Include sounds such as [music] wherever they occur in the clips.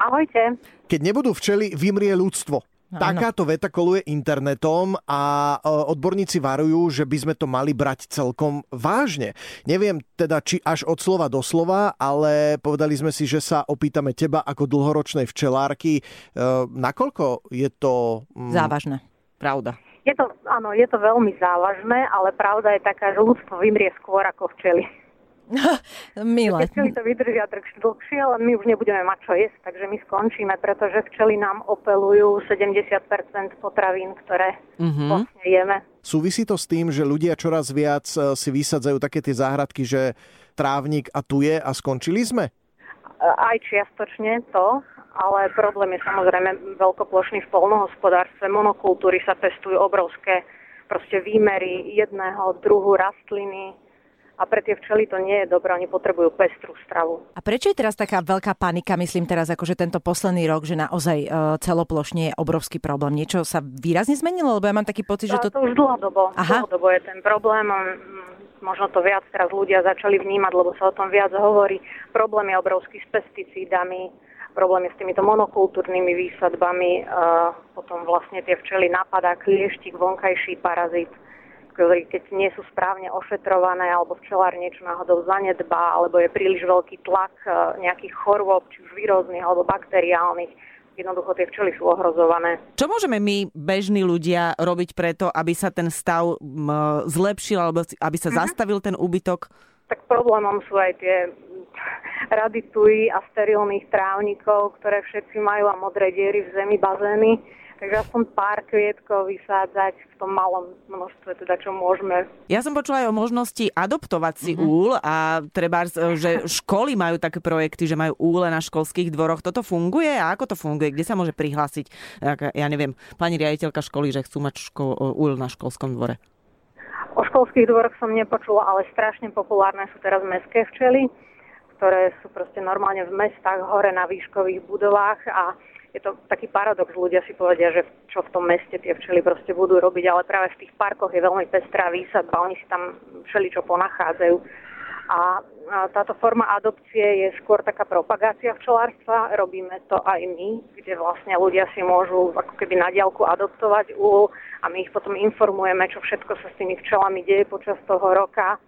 Ahojte. Keď nebudú včely, vymrie ľudstvo. Takáto veta koluje internetom a e, odborníci varujú, že by sme to mali brať celkom vážne. Neviem teda, či až od slova do slova, ale povedali sme si, že sa opýtame teba ako dlhoročnej včelárky. E, nakoľko je to... Mm, závažné, pravda. Je to, áno, je to veľmi závažné, ale pravda je taká, že ľudstvo vymrie skôr ako včely. Milé. Včely to vydržia dlhšie, ale my už nebudeme mať čo jesť, takže my skončíme, pretože včely nám opelujú 70% potravín, ktoré vlastne jeme. Súvisí to s tým, že ľudia čoraz viac e, si vysadzajú také tie záhradky, že trávnik a tu je a skončili sme? Aj čiastočne to, ale problém je samozrejme veľkoplošný v polnohospodárstve. Monokultúry sa pestujú obrovské proste výmery jedného druhu rastliny, a pre tie včely to nie je dobré, oni potrebujú pestrú stravu. A prečo je teraz taká veľká panika, myslím teraz akože tento posledný rok, že naozaj uh, celoplošne je obrovský problém? Niečo sa výrazne zmenilo? Lebo ja mám taký pocit, že to... To už dlhodobo, Aha. dlhodobo je ten problém. Možno to viac teraz ľudia začali vnímať, lebo sa o tom viac hovorí. Problém je obrovský s pesticídami, problém je s týmito monokultúrnymi výsadbami, uh, potom vlastne tie včely napadá klieštik, vonkajší parazit ktorý keď nie sú správne ošetrované alebo včelár niečo náhodou zanedbá alebo je príliš veľký tlak e, nejakých chorôb, či už výrozných alebo bakteriálnych, jednoducho tie včely sú ohrozované. Čo môžeme my, bežní ľudia, robiť preto, aby sa ten stav zlepšil alebo aby sa mm-hmm. zastavil ten úbytok? Tak problémom sú aj tie rady tují a sterilných trávnikov, ktoré všetci majú a modré diery v zemi, bazény Takže aspoň pár kvietkov vysádzať v tom malom množstve, teda čo môžeme. Ja som počula aj o možnosti adoptovať si mm-hmm. úl a treba, že školy majú také projekty, že majú úle na školských dvoroch. Toto funguje a ako to funguje? Kde sa môže prihlásiť, ja neviem, pani riaditeľka školy, že chcú mať ško- úl na školskom dvore? O školských dvoroch som nepočula, ale strašne populárne sú teraz mestské včely, ktoré sú proste normálne v mestách hore na výškových budovách a je to taký paradox, ľudia si povedia, že čo v tom meste tie včely proste budú robiť, ale práve v tých parkoch je veľmi pestrá výsadba, oni si tam všeličo ponachádzajú. A táto forma adopcie je skôr taká propagácia včelárstva. Robíme to aj my, kde vlastne ľudia si môžu ako keby na diálku adoptovať úl a my ich potom informujeme, čo všetko sa s tými včelami deje počas toho roka.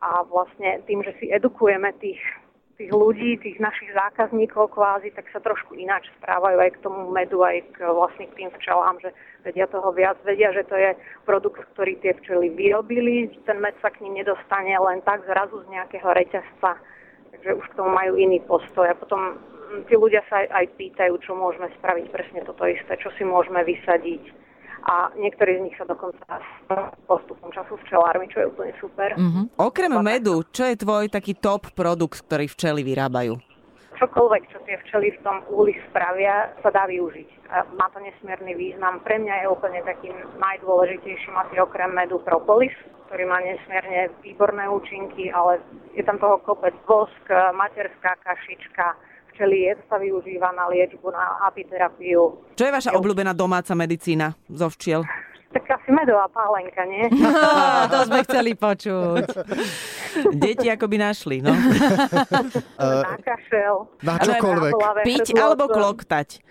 A vlastne tým, že si edukujeme tých tých ľudí, tých našich zákazníkov kvázi, tak sa trošku ináč správajú aj k tomu medu, aj k vlastne k tým včelám, že vedia toho viac, vedia, že to je produkt, ktorý tie včely vyrobili, ten med sa k ním nedostane len tak zrazu z nejakého reťazca. Takže už k tomu majú iný postoj. A potom tí ľudia sa aj pýtajú, čo môžeme spraviť presne toto isté, čo si môžeme vysadiť a niektorí z nich sa dokonca postupom času včelármi, čo je úplne super. Mm-hmm. Okrem medu, čo je tvoj taký top produkt, ktorý včely vyrábajú? Čokoľvek, čo tie včely v tom úli spravia, sa dá využiť. Má to nesmierny význam. Pre mňa je úplne takým najdôležitejším asi okrem medu propolis, ktorý má nesmierne výborné účinky, ale je tam toho kopec vosk, materská kašička, včely sa využíva na liečbu, na apiterapiu. Čo je vaša obľúbená domáca medicína zo včiel? Tak asi medová pálenka, nie? [laughs] [laughs] to sme chceli počuť. Deti ako by našli, no. na kašel. Na čokoľvek. Piť alebo kloktať?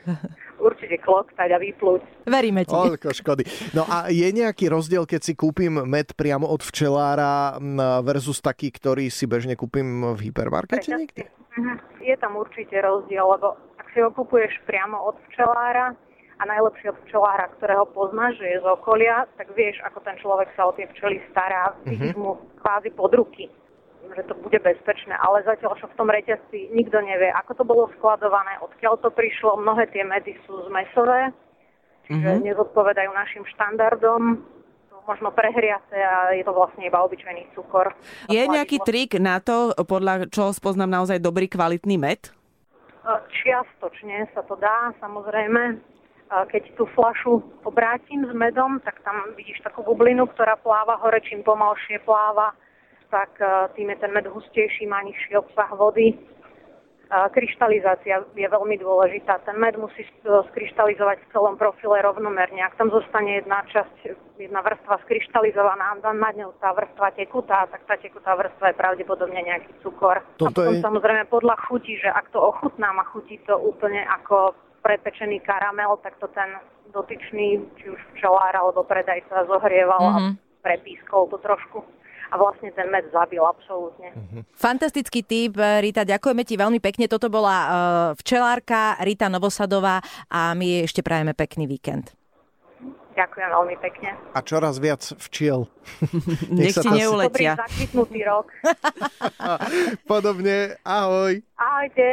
Určite kloktať a vyplúť. Veríme ti. Toľko škody. No a je nejaký rozdiel, keď si kúpim med priamo od včelára versus taký, ktorý si bežne kúpim v hypermarkete niekde? Mhm. Je tam určite rozdiel, lebo ak si ho kupuješ priamo od včelára, a najlepšie od včelára, ktorého poznáš, že je z okolia, tak vieš, ako ten človek sa o tie včely stará, vidíš mm-hmm. mu kvázi pod ruky že to bude bezpečné, ale zatiaľ, čo v tom reťazci nikto nevie, ako to bolo skladované, odkiaľ to prišlo, mnohé tie medy sú zmesové, čiže mm-hmm. nezodpovedajú našim štandardom, sú možno prehriace a je to vlastne iba obyčajný cukor. Je nejaký trik na to, podľa čo spoznám naozaj dobrý kvalitný med? Čiastočne sa to dá, samozrejme. Keď tú flašu obrátim s medom, tak tam vidíš takú bublinu, ktorá pláva hore, čím pomalšie pláva tak e, tým je ten med hustejší, má nižší obsah vody. kryštalizácia je veľmi dôležitá. Ten med musí skryštalizovať v celom profile rovnomerne. Ak tam zostane jedna časť, jedna vrstva skryštalizovaná a nad ňou tá vrstva tekutá, tak tá tekutá vrstva je pravdepodobne nejaký cukor. Toto a potom je... samozrejme podľa chutí, že ak to ochutnám a chutí to úplne ako prepečený karamel, tak to ten dotyčný, či už včelár alebo predajca zohrieval mm-hmm. a prepískol to trošku a vlastne ten med zabil absolútne. Uh-huh. Fantastický typ, Rita, ďakujeme ti veľmi pekne. Toto bola uh, včelárka Rita Novosadová a my ešte prajeme pekný víkend. Ďakujem veľmi pekne. A čoraz viac včiel. [laughs] Nech, Nech si neuletia. Dobrý rok. [laughs] Podobne, ahoj. Ahojte.